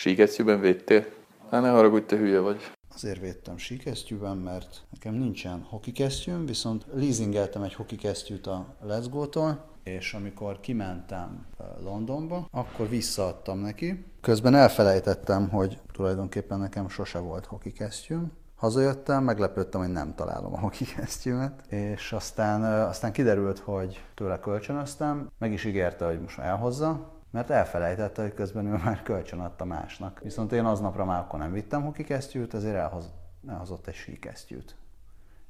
Síkesztyűben védtél? Hát ne haragudj, te hülye vagy. Azért védtem síkesztyűben, mert nekem nincsen hokikesztyűm, viszont leasingeltem egy hokikesztyűt a Let's és amikor kimentem Londonba, akkor visszaadtam neki. Közben elfelejtettem, hogy tulajdonképpen nekem sose volt hokikesztyűm. Hazajöttem, meglepődtem, hogy nem találom a hokikesztyűmet, és aztán, aztán kiderült, hogy tőle kölcsönöztem, meg is ígérte, hogy most elhozza, mert elfelejtette, hogy közben ő már kölcsön adta másnak. Viszont én aznapra már akkor nem vittem hokikesztyűt, ezért elhozott, elhozott egy síkesztyűt,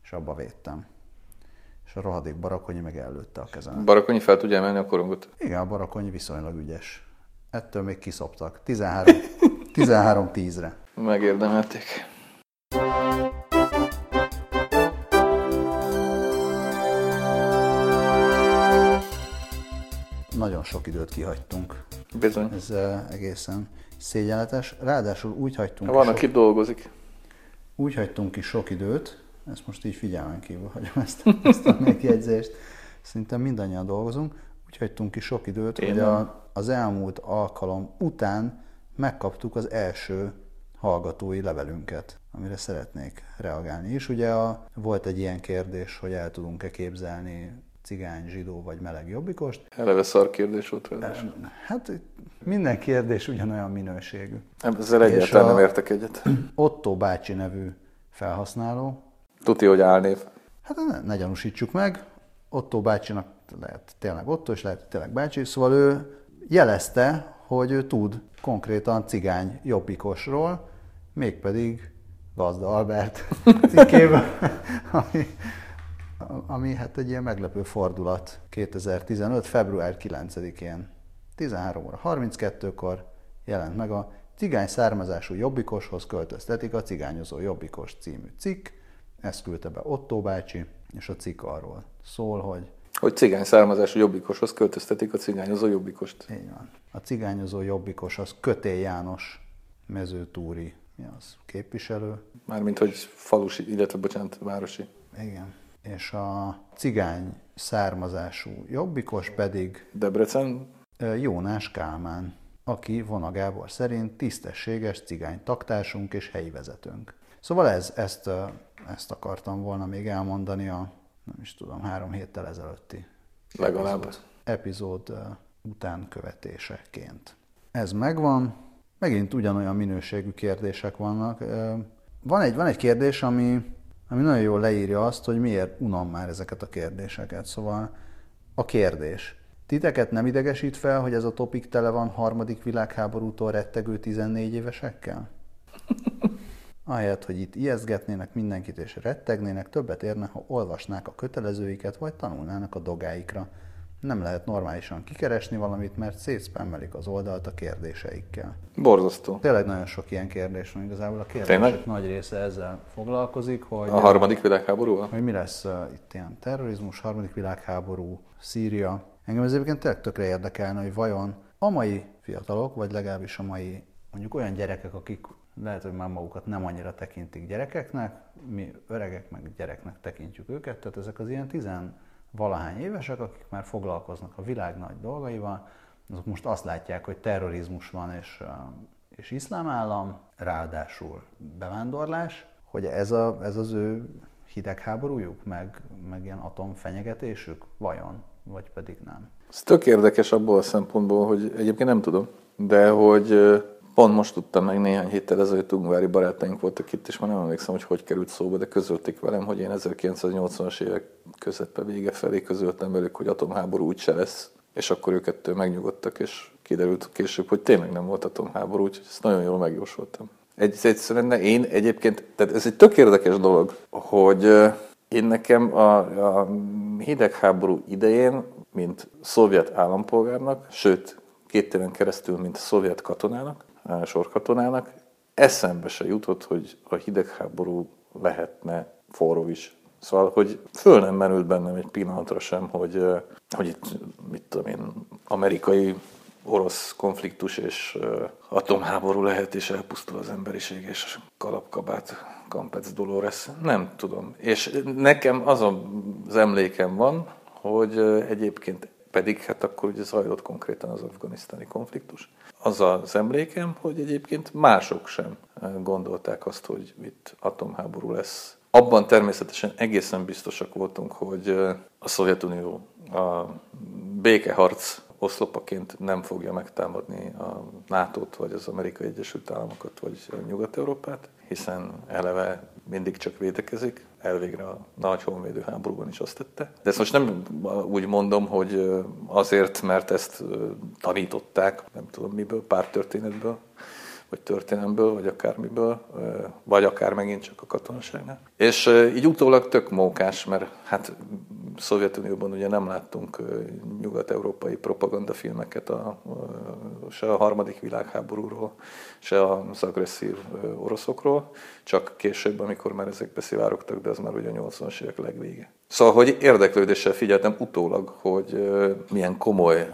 és abba védtem. És a rohadék barakonyi meg előtte a kezem. Barakonyi fel tudja emelni a korongot? Igen, a barakonyi viszonylag ügyes. Ettől még kiszoptak. 13, 13 10-re. Megérdemelték. Sok időt kihagytunk. Bizony. Ez egészen szégyenletes. Ráadásul úgy hagytunk Van, ki aki sok, dolgozik. úgy hagytunk ki sok időt, ezt most így figyelmen kívül hagyom ezt, ezt a megjegyzést, szerintem mindannyian dolgozunk, úgy hagytunk ki sok időt, Én hogy nem. a, az elmúlt alkalom után megkaptuk az első hallgatói levelünket, amire szeretnék reagálni is. Ugye a, volt egy ilyen kérdés, hogy el tudunk-e képzelni cigány, zsidó vagy meleg jobbikost. Eleve szar kérdés volt ráadásul. Hát minden kérdés ugyanolyan minőségű. Ezzel egyáltalán nem értek egyet. Otto bácsi nevű felhasználó, Tuti, hogy álnév. hát ne, ne gyanúsítsuk meg, Otto bácsinak lehet tényleg Otto, és lehet tényleg bácsi, szóval ő jelezte, hogy ő tud konkrétan cigány jobbikosról, mégpedig Gazda Albert cikkében, ami, ami hát egy ilyen meglepő fordulat 2015. február 9-én 13 óra 32-kor jelent meg a Cigány származású jobbikoshoz költöztetik a Cigányozó jobbikos című cikk. Ezt küldte be Otto bácsi, és a cikk arról szól, hogy Hogy cigány származású jobbikoshoz költöztetik a cigányozó jobbikost. így van. A cigányozó jobbikos az Kötél János mezőtúri mi az, képviselő, Mármint, hogy falusi, illetve bocsánat, városi. igen. És a cigány származású jobbikos pedig Debrecen, Jónás Kálmán, aki Vona Gábor szerint tisztességes cigány taktársunk és helyi vezetőnk. Szóval ez, ezt, ezt akartam volna még elmondani a, nem is tudom, három héttel ezelőtti legalább. epizód, epizód után követéseként. Ez megvan, megint ugyanolyan minőségű kérdések vannak. Van egy, van egy kérdés, ami, ami nagyon jól leírja azt, hogy miért unom már ezeket a kérdéseket. Szóval a kérdés. Titeket nem idegesít fel, hogy ez a topik tele van harmadik világháborútól rettegő 14 évesekkel? Ahelyett, hogy itt ijesztgetnének mindenkit és rettegnének, többet érne, ha olvasnák a kötelezőiket, vagy tanulnának a dogáikra. Nem lehet normálisan kikeresni valamit, mert szétszpemmelik az oldalt a kérdéseikkel. Borzasztó. Tényleg nagyon sok ilyen kérdés van, igazából a kérdések Tényleg? nagy része ezzel foglalkozik, hogy, A harmadik világháborúval? hogy mi lesz uh, itt ilyen terrorizmus, harmadik világháború, Szíria. Engem ez egyébként tényleg tökre érdekelne, hogy vajon a mai fiatalok, vagy legalábbis a mai mondjuk olyan gyerekek, akik lehet, hogy már magukat nem annyira tekintik gyerekeknek, mi öregek meg gyereknek tekintjük őket, tehát ezek az ilyen tizen valahány évesek, akik már foglalkoznak a világ nagy dolgaival, azok most azt látják, hogy terrorizmus van és, és iszlám állam, ráadásul bevándorlás, hogy ez, a, ez az ő hidegháborújuk, meg, meg ilyen atomfenyegetésük, vajon, vagy pedig nem. Ez tök érdekes abból a szempontból, hogy egyébként nem tudom, de hogy pont most tudtam meg néhány héttel ezelőtt ungvári barátaink voltak itt, és már nem emlékszem, hogy hogy került szóba, de közölték velem, hogy én 1980-as évek közepe vége felé közöltem velük, hogy atomháború úgyse lesz, és akkor ők ettől megnyugodtak, és kiderült később, hogy tényleg nem volt atomháború, úgyhogy ezt nagyon jól megjósoltam. Egy, egyszerűen én egyébként, tehát ez egy tök érdekes dolog, hogy én nekem a, a hidegháború idején, mint szovjet állampolgárnak, sőt, két éven keresztül, mint szovjet katonának, sorkatonának, eszembe se jutott, hogy a hidegháború lehetne forró is. Szóval, hogy föl nem merült bennem egy pillanatra sem, hogy, hogy itt, mit tudom én, amerikai orosz konfliktus és atomháború lehet, és elpusztul az emberiség, és kalapkabát, Campec Dolores. Nem tudom. És nekem az az emlékem van, hogy egyébként pedig hát akkor ugye zajlott konkrétan az afganisztáni konfliktus. Az az emlékem, hogy egyébként mások sem gondolták azt, hogy itt atomháború lesz. Abban természetesen egészen biztosak voltunk, hogy a Szovjetunió a békeharc oszlopaként nem fogja megtámadni a NATO-t, vagy az Amerikai Egyesült Államokat, vagy Nyugat-Európát, hiszen eleve mindig csak védekezik, elvégre a nagy honvédő háborúban is azt tette. De ezt most nem úgy mondom, hogy azért, mert ezt tanították, nem tudom miből, pár történetből, vagy történelemből, vagy akármiből, vagy akár megint csak a katonaságnál. És így utólag tök mókás, mert hát Szovjetunióban ugye nem láttunk nyugat-európai propagandafilmeket a, se a harmadik világháborúról, se az agresszív oroszokról, csak később, amikor már ezek beszivárogtak, de az már ugye a 80-as évek legvége. Szóval, hogy érdeklődéssel figyeltem utólag, hogy milyen komoly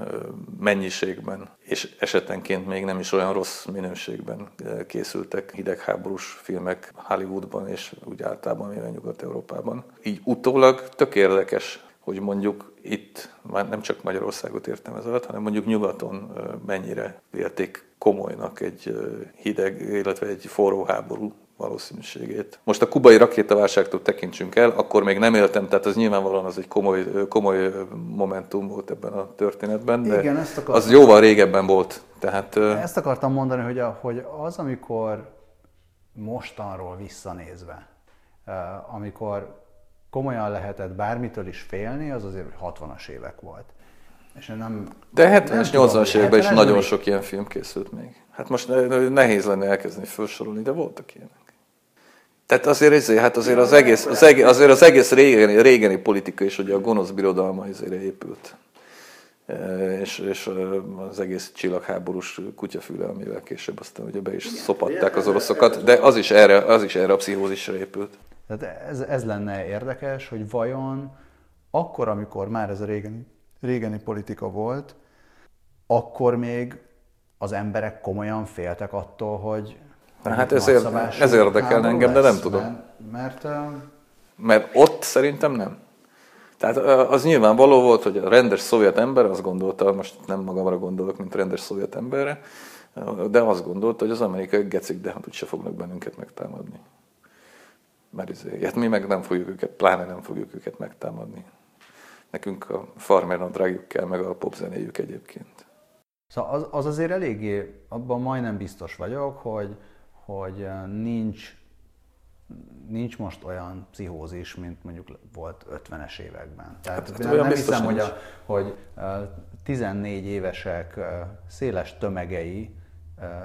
mennyiségben, és esetenként még nem is olyan rossz minőségben készültek hidegháborús filmek Hollywoodban, és úgy általában mivel Nyugat-Európában. Így utólag tök érdekes, hogy mondjuk itt, már nem csak Magyarországot értem ez alatt, hanem mondjuk nyugaton mennyire vélték komolynak egy hideg, illetve egy forró háború valószínűségét. Most a kubai rakétaválságtól tekintsünk el, akkor még nem éltem, tehát az nyilvánvalóan az egy komoly, komoly momentum volt ebben a történetben, de Igen, ezt akartam. az jóval régebben volt. Tehát, ezt akartam mondani, hogy, a, hogy az, amikor mostanról visszanézve, amikor komolyan lehetett bármitől is félni, az azért 60-as évek volt. És nem, De 70-es, 80-as években is nagyon sok ilyen film készült még. Hát most nehéz lenne elkezdeni felsorolni, de voltak ilyenek. Tehát azért, ezért, hát azért az egész, az egész, azért az egész régeni, régeni politika is ugye a gonosz birodalma azért épült. E, és, és az egész csillagháborús kutyafüle, amivel később aztán ugye be is szopatták az oroszokat, de az is erre, az is erre a pszichózisra épült. Tehát ez, ez lenne érdekes, hogy vajon akkor, amikor már ez a régeni, régeni politika volt, akkor még az emberek komolyan féltek attól, hogy Na, hát ez, ér, ez érdekel engem, de nem tudom. Mert, mert, mert ott szerintem nem. Tehát az nyilvánvaló volt, hogy a rendes szovjet ember azt gondolta, most nem magamra gondolok, mint rendes szovjet emberre, de azt gondolta, hogy az amerikai gecik, de hát úgyse fognak bennünket megtámadni. Mert ezért, hát mi meg nem fogjuk őket, pláne nem fogjuk őket megtámadni. Nekünk a farmer nadrágjuk kell, meg a popzenéjük egyébként. Szóval az, az azért eléggé, abban majdnem biztos vagyok, hogy, hogy nincs, nincs most olyan pszichózis, mint mondjuk volt 50-es években. Tehát hát, nem, nem hiszem, hogy, a, hogy 14 évesek széles tömegei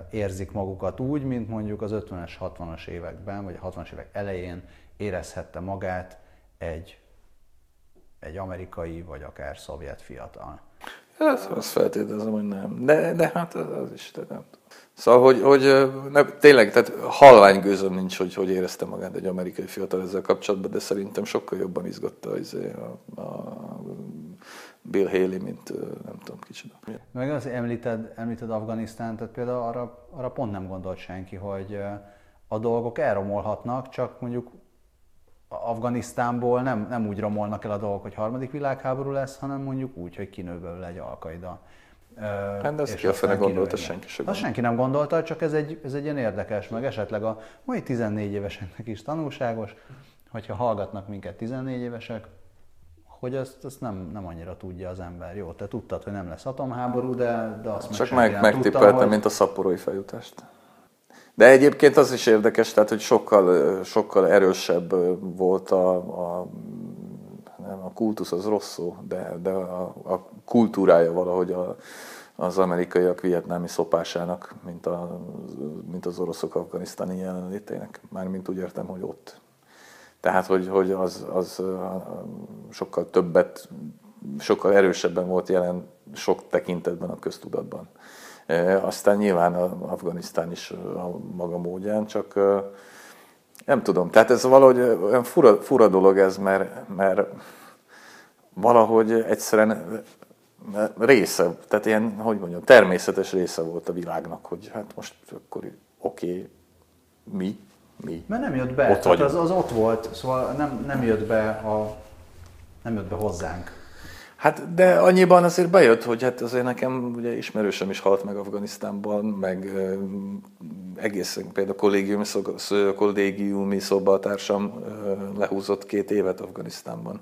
érzik magukat úgy, mint mondjuk az 50-es, 60-as években, vagy a 60-as évek elején érezhette magát egy, egy amerikai, vagy akár szovjet fiatal. Ez, azt feltételezem, hogy nem. De, de hát az, az is, de nem Szóval, hogy, hogy ne, tényleg, tehát halvány gőzöm nincs, hogy hogy érezte magát egy amerikai fiatal ezzel kapcsolatban, de szerintem sokkal jobban izgatta izé a, a Bill Haley, mint nem tudom kicsit. Meg az említed, említed Afganisztán, tehát például arra, arra pont nem gondolt senki, hogy a dolgok elromolhatnak, csak mondjuk Afganisztánból nem, nem úgy romolnak el a dolgok, hogy harmadik világháború lesz, hanem mondjuk úgy, hogy kinő belőle egy alkaida. Hát de ezt ki a fene gondolta, senki sem. Azt senki nem gondolta, csak ez egy, ez egy ilyen érdekes, meg esetleg a mai 14 éveseknek is tanulságos, hogyha hallgatnak minket 14 évesek, hogy ezt, ezt nem, nem annyira tudja az ember. Jó, te tudtad, hogy nem lesz atomháború, de, de azt Csak meg, meg megtippeltem, hogy... mint a szaporói feljutást. De egyébként az is érdekes, tehát, hogy sokkal, sokkal erősebb volt a, a a kultusz az rossz szó, de, de a, a kultúrája valahogy a, az amerikaiak vietnámi szopásának, mint, a, mint az oroszok afganisztáni jelenlétének. Mármint úgy értem, hogy ott. Tehát, hogy, hogy az, az sokkal többet, sokkal erősebben volt jelen sok tekintetben a köztudatban. Aztán nyilván Afganisztán is a maga módján, csak nem tudom. Tehát ez valahogy olyan fura, fura dolog ez, mert, mert valahogy egyszerűen része, tehát ilyen, hogy mondjam, természetes része volt a világnak, hogy hát most akkor oké, okay, mi, mi. Mert nem jött be, ott az, az ott volt, szóval nem, nem jött be a, nem jött be hozzánk. Hát, de annyiban azért bejött, hogy hát azért nekem ugye ismerősem is halt meg Afganisztánban, meg ö, egészen például kollégiumi, szog, kollégiumi szobatársam ö, lehúzott két évet Afganisztánban.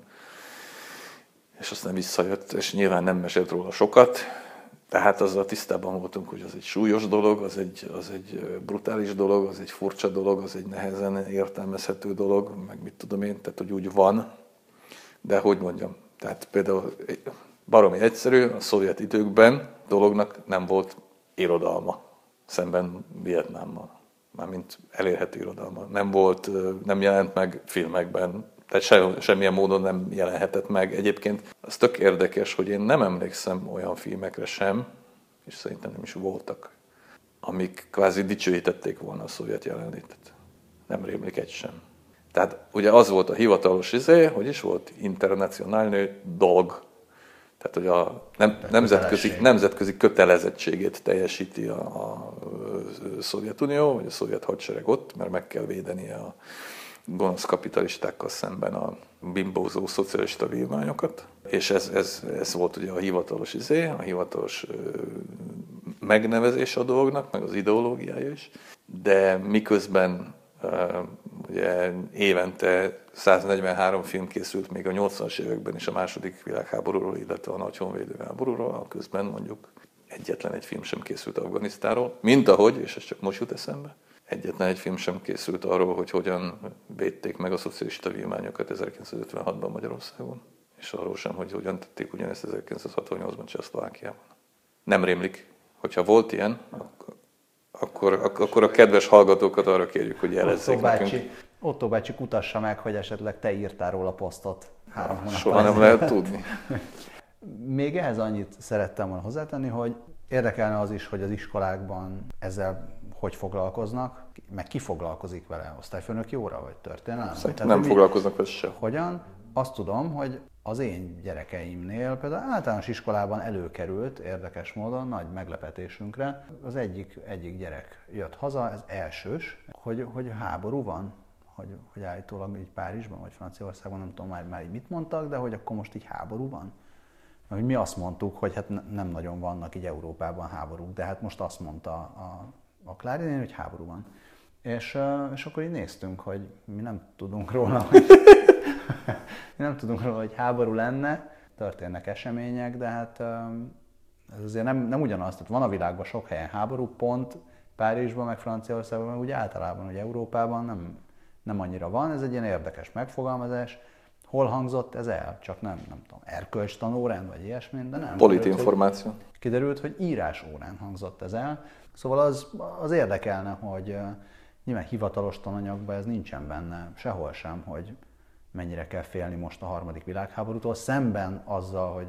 És aztán visszajött, és nyilván nem mesélt róla sokat, tehát azzal tisztában voltunk, hogy az egy súlyos dolog, az egy, az egy brutális dolog, az egy furcsa dolog, az egy nehezen értelmezhető dolog, meg mit tudom én, tehát hogy úgy van, de hogy mondjam, tehát például baromi egyszerű, a szovjet időkben dolognak nem volt irodalma szemben Vietnámmal. Mármint elérhető irodalma. Nem volt, nem jelent meg filmekben, tehát se, semmilyen módon nem jelenhetett meg. Egyébként az tök érdekes, hogy én nem emlékszem olyan filmekre sem, és szerintem nem is voltak, amik kvázi dicsőítették volna a szovjet jelenlétet. Nem rémlik egy sem. Tehát ugye az volt a hivatalos izé, hogy is volt internacionálnő dolg. Tehát, hogy a nem, nemzetközi, nemzetközi kötelezettségét teljesíti a, a, a Szovjetunió, vagy a szovjet hadsereg ott, mert meg kell védenie a gonosz kapitalistákkal szemben a bimbózó szocialista vívmányokat. És ez, ez, ez volt ugye a hivatalos izé, a hivatalos megnevezés a dolognak, meg az ideológiája is. De miközben Ugye évente 143 film készült még a 80-as években is a második világháborúról, illetve a nagy honvédő háborúról, közben mondjuk egyetlen egy film sem készült Afganisztáról, mint ahogy, és ez csak most jut eszembe, egyetlen egy film sem készült arról, hogy hogyan védték meg a szocialista vívmányokat 1956-ban Magyarországon, és arról sem, hogy hogyan tették ugyanezt 1968-ban Csehszlovákiában. Nem rémlik. Hogyha volt ilyen, akkor akkor, a kedves hallgatókat arra kérjük, hogy jelezzék Otto bácsi, nekünk. Otto bácsi kutassa meg, hogy esetleg te írtál róla posztot három hónap Soha nem lehet tudni. Még ehhez annyit szerettem volna hozzátenni, hogy érdekelne az is, hogy az iskolákban ezzel hogy foglalkoznak, meg ki foglalkozik vele, osztályfőnök jóra, vagy történelem? Szerintem nem foglalkoznak vele se. Hogyan? Azt tudom, hogy az én gyerekeimnél például általános iskolában előkerült érdekes módon, nagy meglepetésünkre, az egyik, egyik gyerek jött haza, ez elsős, hogy, hogy háború van, hogy, hogy állítólag így Párizsban vagy Franciaországban, nem tudom már, már így mit mondtak, de hogy akkor most így háború van. Hogy mi azt mondtuk, hogy hát nem nagyon vannak így Európában háborúk, de hát most azt mondta a, a Klári hogy háború van. És, és akkor így néztünk, hogy mi nem tudunk róla, hogy nem tudunk róla, hogy háború lenne, történnek események, de hát ez azért nem, nem ugyanaz. Tehát van a világban sok helyen háború, pont Párizsban, meg Franciaországban, meg úgy általában, hogy Európában nem, nem annyira van. Ez egy ilyen érdekes megfogalmazás. Hol hangzott ez el? Csak nem, nem tudom, erkölcs tanórán, vagy ilyesmi, de nem. Politinformáció. Kiderült, kiderült, hogy írás órán hangzott ez el. Szóval az, az érdekelne, hogy nyilván hivatalos tananyagban ez nincsen benne, sehol sem, hogy mennyire kell félni most a harmadik világháborútól, szemben azzal, hogy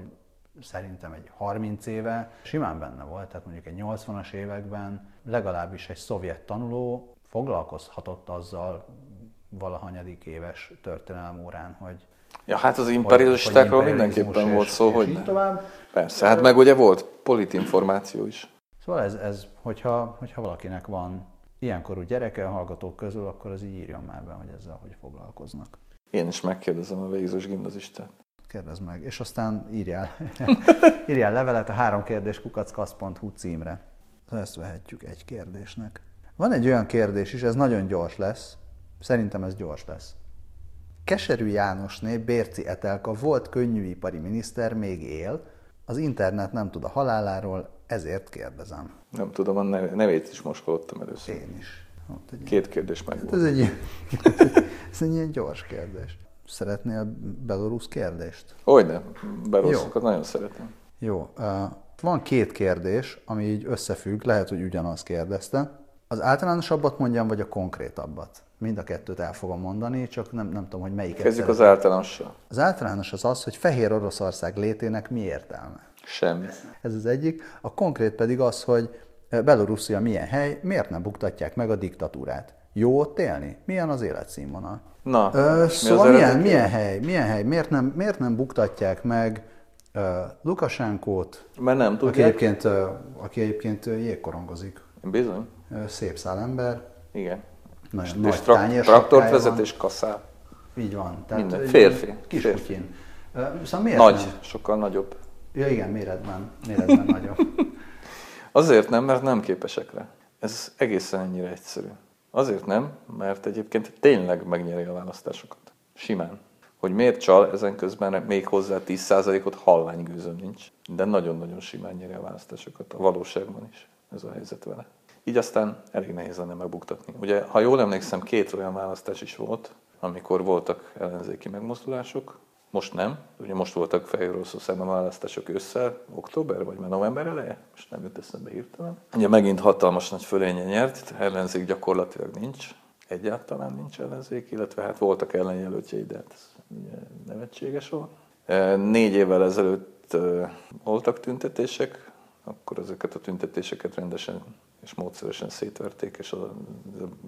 szerintem egy 30 éve simán benne volt, tehát mondjuk egy 80-as években legalábbis egy szovjet tanuló foglalkozhatott azzal valahanyadik éves történelem órán, hogy Ja, hát az imperialistákról mindenképpen volt szó, hogy tovább. Persze, hát meg ugye volt politinformáció is. Szóval ez, ez hogyha, hogyha valakinek van ilyenkorú gyereke a hallgatók közül, akkor az így írjon már be, hogy ezzel hogy foglalkoznak. Én is megkérdezem a végzős gimnazistát. Kérdezd meg, és aztán írjál, írjál levelet a három kérdés kukackasz.hu címre. Ezt vehetjük egy kérdésnek. Van egy olyan kérdés is, ez nagyon gyors lesz. Szerintem ez gyors lesz. Keserű Jánosné, Bérci Etelka volt könnyűipari miniszter, még él. Az internet nem tud a haláláról, ezért kérdezem. Nem tudom, a nevét is most hallottam először. Én is. egy Két kérdés meg hát ez, egy, ez egy ilyen gyors kérdés. Szeretnél belorusz kérdést? Hogyne, beloruszokat nagyon szeretem. Jó. Van két kérdés, ami így összefügg, lehet, hogy ugyanazt kérdezte. Az általánosabbat mondjam, vagy a konkrétabbat? Mind a kettőt el fogom mondani, csak nem, nem tudom, hogy melyiket Kezdjük az általánossal. Az általános az az, hogy Fehér Oroszország létének mi értelme? Semmi. Ez az egyik. A konkrét pedig az, hogy Belorusszia milyen hely, miért nem buktatják meg a diktatúrát? Jó ott élni? Milyen az életszínvonal? Na, Ö, szóval milyen, milyen hely, milyen hely, miért nem, miért nem buktatják meg uh, Lukasánkót? Mert nem tudják. Aki egyébként, uh, aki egyébként jégkorongozik. Bizony. Uh, szép szálember. Igen. Nagyon és, nagy és trak- traktort vezet és kaszál. Így van. Tehát Minden. Férfi. Kis Férfi. Szóval miért Nagy, nem? sokkal nagyobb. Ja igen, méretben, méretben nagyobb. Azért nem, mert nem képesek rá. Ez egészen ennyire egyszerű. Azért nem, mert egyébként tényleg megnyeri a választásokat. Simán. Hogy miért csal, ezen közben még hozzá 10%-ot hallánygőzöm nincs. De nagyon-nagyon simán nyeri a választásokat. A valóságban is ez a helyzet vele. Így aztán elég nehéz lenne megbuktatni. Ugye, ha jól emlékszem, két olyan választás is volt, amikor voltak ellenzéki megmozdulások, most nem. Ugye most voltak Fehér Oroszországban választások ősszel, október vagy már november eleje, most nem jut eszembe hirtelen. Ugye megint hatalmas nagy fölénye nyert, ellenzék gyakorlatilag nincs, egyáltalán nincs ellenzék, illetve hát voltak ellenjelöltjei, de hát ez nevetséges volt. E, négy évvel ezelőtt voltak tüntetések, akkor ezeket a tüntetéseket rendesen és módszeresen szétverték, és a,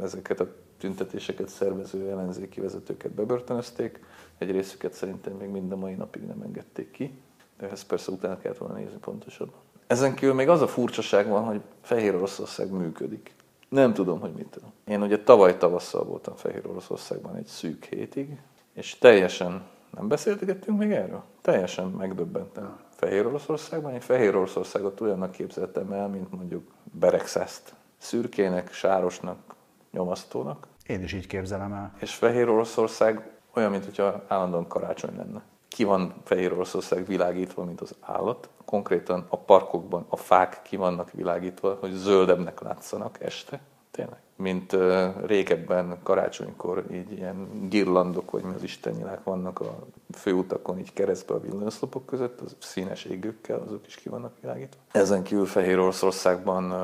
ezeket a tüntetéseket szervező ellenzéki vezetőket bebörtönözték. Egy részüket szerintem még mind a mai napig nem engedték ki, de ezt persze utána kellett volna nézni pontosabban. Ezen kívül még az a furcsaság van, hogy Fehér Oroszország működik. Nem tudom, hogy mitől. Én ugye tavaly tavasszal voltam Fehér Oroszországban egy szűk hétig, és teljesen, nem beszéltegettünk még erről? Teljesen megdöbbentem. Fehér Oroszországban, én Fehér Oroszországot olyannak képzeltem el, mint mondjuk Beregszeszt. Szürkének, sárosnak, nyomasztónak. Én is így képzelem el. És Fehér Oroszország olyan, mint hogyha állandóan karácsony lenne. Ki van Fehér Oroszország világítva, mint az állat. Konkrétan a parkokban a fák ki vannak világítva, hogy zöldebbnek látszanak este. Tényleg. Mint régebben karácsonykor így ilyen girlandok, vagy mi az istennyilák vannak a főutakon, így keresztbe a villanyoszlopok között, az színes égőkkel, azok is ki vannak világítva. Ezen kívül Fehér Oroszországban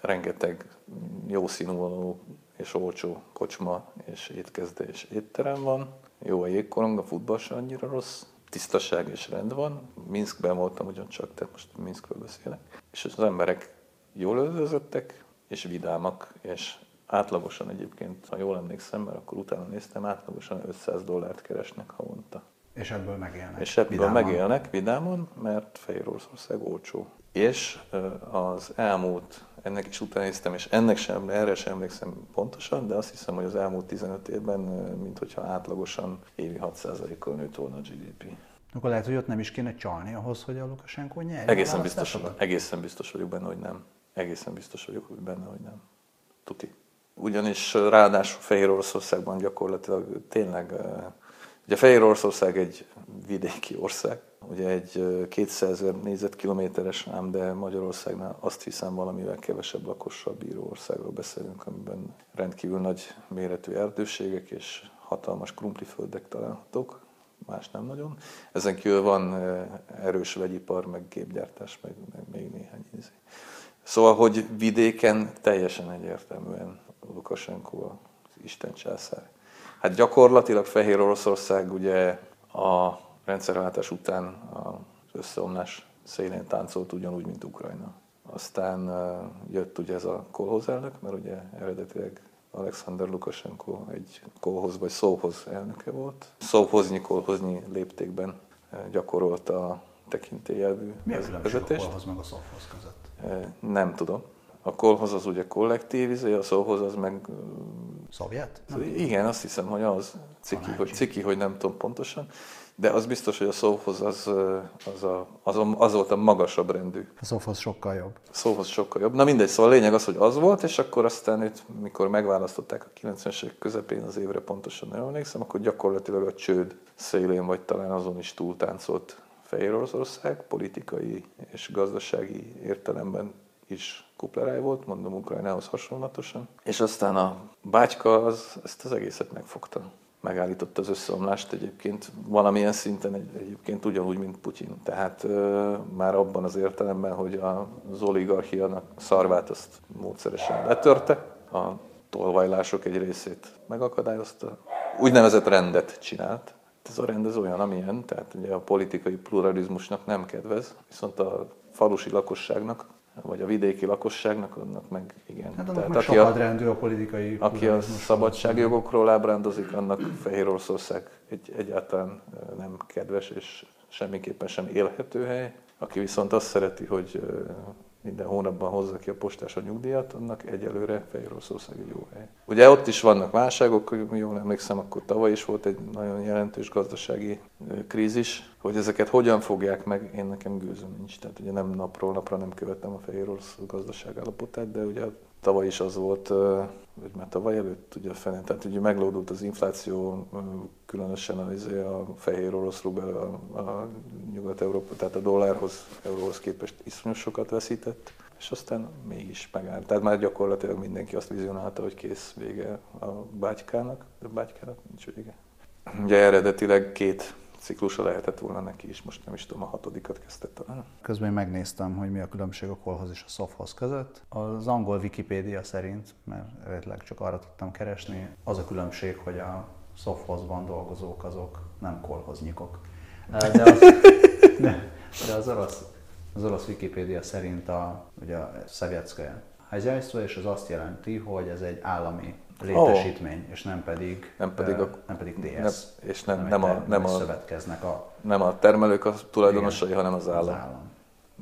rengeteg jó színvonalú és olcsó kocsma és étkezde és étterem van. Jó a jégkorong, a futball sem annyira rossz, tisztaság és rend van. Minskben voltam ugyancsak, tehát most Minskről beszélek. És az emberek jól öltözöttek, és vidámak, és átlagosan egyébként, ha jól emlékszem, mert akkor utána néztem, átlagosan 500 dollárt keresnek havonta. És ebből megélnek. És ebből vidámon. megélnek vidámon, mert Fehér Oroszország olcsó. És az elmúlt ennek is utána néztem, és ennek sem, erre sem emlékszem pontosan, de azt hiszem, hogy az elmúlt 15 évben, mint hogyha átlagosan évi 6%-kal nőtt volna a GDP. Akkor lehet, hogy ott nem is kéne csalni ahhoz, hogy a Lukasenko nyerje egészen biztos, egészen biztos vagyok benne, hogy nem. Egészen biztos vagyok benne, hogy nem. Tuti. Ugyanis ráadásul Fehér Oroszországban gyakorlatilag tényleg, ugye Fehér Oroszország egy vidéki ország, ugye egy 200 ezer négyzetkilométeres, ám de Magyarországnál azt hiszem valamivel kevesebb lakossal bíró országról beszélünk, amiben rendkívül nagy méretű erdőségek és hatalmas krumpliföldek találhatók, más nem nagyon. Ezen kívül van erős vegyipar, meg gépgyártás, meg, meg még néhány ízé. Szóval, hogy vidéken teljesen egyértelműen Lukasenko az Isten császár. Hát gyakorlatilag Fehér Oroszország ugye a rendszerváltás után az összeomlás szélén táncolt ugyanúgy, mint Ukrajna. Aztán jött ugye ez a kolhoz elnök, mert ugye eredetileg Alexander Lukashenko egy kolhoz vagy szóhoz elnöke volt. Szóhoznyi, kolhoznyi léptékben gyakorolta a tekintélyelvű Mi a vezetést. a kolhoz meg a szóhoz között? Nem tudom. A kolhoz az ugye kollektív, izé, a szóhoz az meg... Szovjet? Nem igen, azt hiszem, hogy az. Ciki, hogy, ciki, hogy nem tudom pontosan. De az biztos, hogy a szóhoz az, az, a, az, a, az volt a magasabb rendű. A szóhoz sokkal jobb. A szóhoz sokkal jobb. Na mindegy, szóval a lényeg az, hogy az volt, és akkor aztán őt, mikor megválasztották a 90-es évek közepén az évre pontosan nem emlékszem, akkor gyakorlatilag a csőd szélén, vagy talán azon is túltáncolt Fehér Oroszország, politikai és gazdasági értelemben is kupleráj volt, mondom Ukrajnához hasonlatosan. És aztán a bátyka az, ezt az egészet megfogta megállította az összeomlást egyébként valamilyen szinten egy, egyébként ugyanúgy, mint Putyin. Tehát ö, már abban az értelemben, hogy az oligarchiának szarvát azt módszeresen letörte, a tolvajlások egy részét megakadályozta, úgynevezett rendet csinált. Ez a rend az olyan, amilyen, tehát ugye a politikai pluralizmusnak nem kedvez, viszont a falusi lakosságnak vagy a vidéki lakosságnak, annak meg igen. Hát annak Tehát meg aki a, a politikai Aki a szabadságjogokról ábrándozik, annak Fehér Oroszország egy, egyáltalán nem kedves és semmiképpen sem élhető hely. Aki viszont azt szereti, hogy minden hónapban hozza ki a postás a nyugdíjat, annak egyelőre Fehér Oroszország egy jó hely. Ugye ott is vannak válságok, jól emlékszem, akkor tavaly is volt egy nagyon jelentős gazdasági krízis, hogy ezeket hogyan fogják meg, én nekem gőzöm nincs. Tehát ugye nem napról napra nem követtem a Fehér Orosz gazdaság állapotát, de ugye tavaly is az volt, vagy már tavaly előtt ugye fene, tehát ugye meglódult az infláció, különösen az, a fehér orosz rubel a, a Nyugat-Európa, tehát a dollárhoz, euróhoz képest iszonyos sokat veszített, és aztán mégis megállt. Tehát már gyakorlatilag mindenki azt vizionálta, hogy kész vége a bátykának, de a bátykának nincs vége. Ugye eredetileg két ciklusa lehetett volna neki is, most nem is tudom, a hatodikat kezdte talán. Közben megnéztem, hogy mi a különbség a kolhoz és a szofhoz között. Az angol Wikipédia szerint, mert eredetileg csak arra tudtam keresni, az a különbség, hogy a szofhozban dolgozók azok nem kolhoznyikok. De az, de, de az orosz, az orosz Wikipédia szerint a, ugye a Szevjetszkaja házjájszó, és az azt jelenti, hogy ez egy állami létesítmény, oh. és nem pedig, nem pedig, a, nem pedig DS. Nem, és nem, nem, a, nem, a, szövetkeznek a, nem a termelők a tulajdonosai, igen, hanem az állam. Az állam.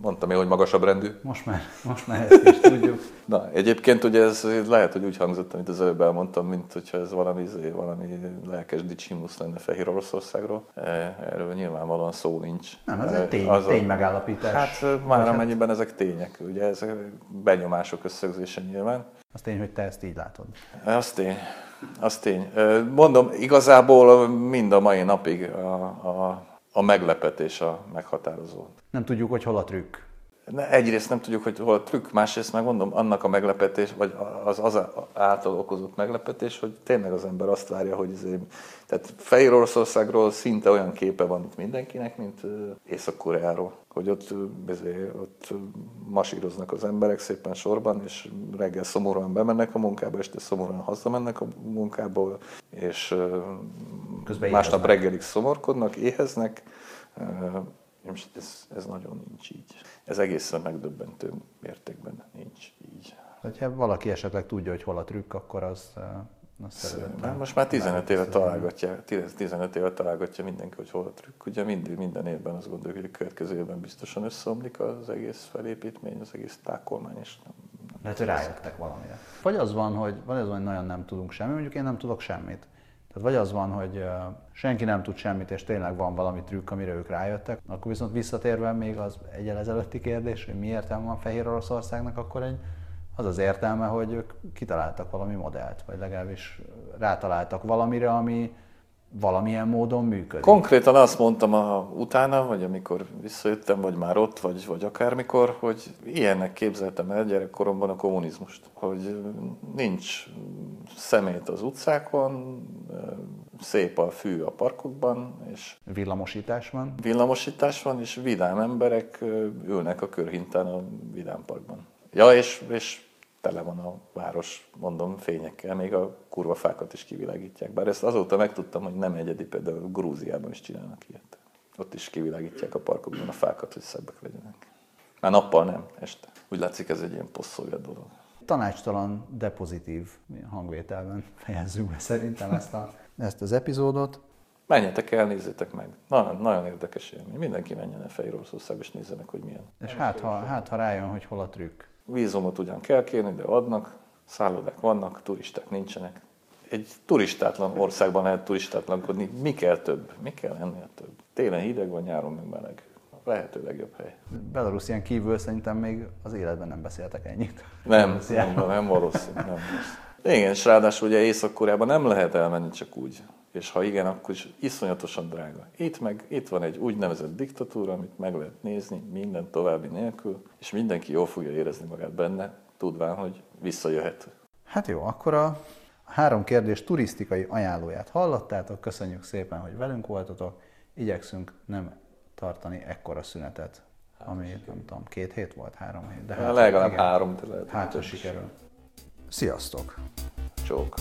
Mondtam én, hogy magasabb rendű. Most már, most már ezt is tudjuk. Na, egyébként ugye ez lehet, hogy úgy hangzott, amit az előbb elmondtam, mint hogyha ez valami, valami lelkes dicsimusz lenne Fehér Oroszországról. E, erről nyilvánvalóan szó nincs. Nem, ez egy tény, az tény megállapítás. Hát már amennyiben ezek tények, ugye ezek benyomások összegzése nyilván. Az tény, hogy te ezt így látod. Az tény. Az tény. Mondom, igazából mind a mai napig a, a, a meglepetés a meghatározó. Nem tudjuk, hogy hol a trükk. Egyrészt nem tudjuk, hogy hol a trükk, másrészt meg mondom, annak a meglepetés, vagy az, az által okozott meglepetés, hogy tényleg az ember azt várja, hogy azért, tehát Fehér Oroszországról szinte olyan képe van itt mindenkinek, mint Észak-Koreáról. Hogy ott, azért, ott masíroznak az emberek szépen sorban, és reggel szomorúan bemennek a munkába, este szomorúan hazamennek a munkából, és Közben másnap éheznek. reggelig szomorkodnak, éheznek, most ez, ez nagyon nincs így. Ez egészen megdöbbentő mértékben nincs így. Ha valaki esetleg tudja, hogy hol a trükk, akkor az, az Már most már 15 éve találgatja, 15 éve találgatja mindenki, hogy hol a trükk. Ugye mindig, minden évben azt gondoljuk, hogy a következő évben biztosan összeomlik az egész felépítmény, az egész tákolmány, és nem, nem Lehet, hogy rájöttek valamire. Vagy az van, hogy, vagy az van, hogy nagyon nem tudunk semmit, mondjuk én nem tudok semmit. Tehát vagy az van, hogy senki nem tud semmit, és tényleg van valami trükk, amire ők rájöttek, akkor viszont visszatérve még az egyel ezelőtti kérdés, hogy mi értelme van Fehér Oroszországnak, akkor egy, az az értelme, hogy ők kitaláltak valami modellt, vagy legalábbis rátaláltak valamire, ami, valamilyen módon működik. Konkrétan azt mondtam a, utána, vagy amikor visszajöttem, vagy már ott, vagy, vagy akármikor, hogy ilyennek képzeltem el gyerekkoromban a kommunizmust. Hogy nincs szemét az utcákon, szép a fű a parkokban, és villamosítás van. Villamosítás van, és vidám emberek ülnek a körhintán a vidám parkban. Ja, és, és tele van a város, mondom, fényekkel, még a kurva fákat is kivilágítják. Bár ezt azóta megtudtam, hogy nem egyedi, például Grúziában is csinálnak ilyet. Ott is kivilágítják a parkokban a fákat, hogy szebbek legyenek. Már nappal nem, este. Úgy látszik, ez egy ilyen posszolja dolog. Tanácstalan, de pozitív hangvételben fejezzük be szerintem ezt, a, ezt az epizódot. Menjetek el, nézzétek meg. Nagyon, nagyon érdekes élmény. Mindenki menjen el Fehér és nézzenek, hogy milyen. És hát ha, hát, ha rájön, hogy hol a trükk. Vízumot ugyan kell kérni, de adnak, szállodák vannak, turisták nincsenek. Egy turistátlan országban lehet turistátlankodni. Mi kell több? Mi kell ennél több? Télen hideg van, nyáron meg meleg. Lehető legjobb hely. Belarusián kívül szerintem még az életben nem beszéltek ennyit. Nem, nem, nem valószínű. Nem. Igen, és ráadásul ugye Észak-Koreában nem lehet elmenni csak úgy és ha igen, akkor is iszonyatosan drága. Itt meg, itt van egy úgynevezett diktatúra, amit meg lehet nézni minden további nélkül, és mindenki jól fogja érezni magát benne, tudván, hogy visszajöhet. Hát jó, akkor a három kérdés turisztikai ajánlóját hallottátok, köszönjük szépen, hogy velünk voltatok, igyekszünk nem tartani ekkora szünetet, ami nem tudom, két hét volt, három hét. De hát, legalább igen, három, de lehet. Hát, sikerül. Sziasztok! Csók!